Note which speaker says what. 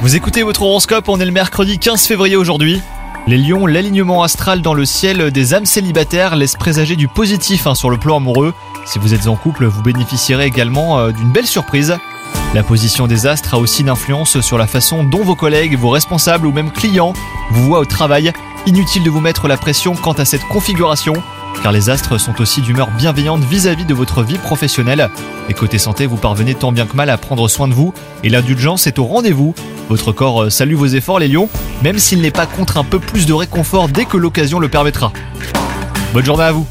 Speaker 1: Vous écoutez votre horoscope, on est le mercredi 15 février aujourd'hui. Les lions, l'alignement astral dans le ciel des âmes célibataires laisse présager du positif hein, sur le plan amoureux. Si vous êtes en couple, vous bénéficierez également euh, d'une belle surprise. La position des astres a aussi une influence sur la façon dont vos collègues, vos responsables ou même clients vous voient au travail. Inutile de vous mettre la pression quant à cette configuration, car les astres sont aussi d'humeur bienveillante vis-à-vis de votre vie professionnelle. Et côté santé, vous parvenez tant bien que mal à prendre soin de vous, et l'indulgence est au rendez-vous. Votre corps euh, salue vos efforts les lions, même s'il n'est pas contre un peu plus de réconfort dès que l'occasion le permettra. Bonne journée à vous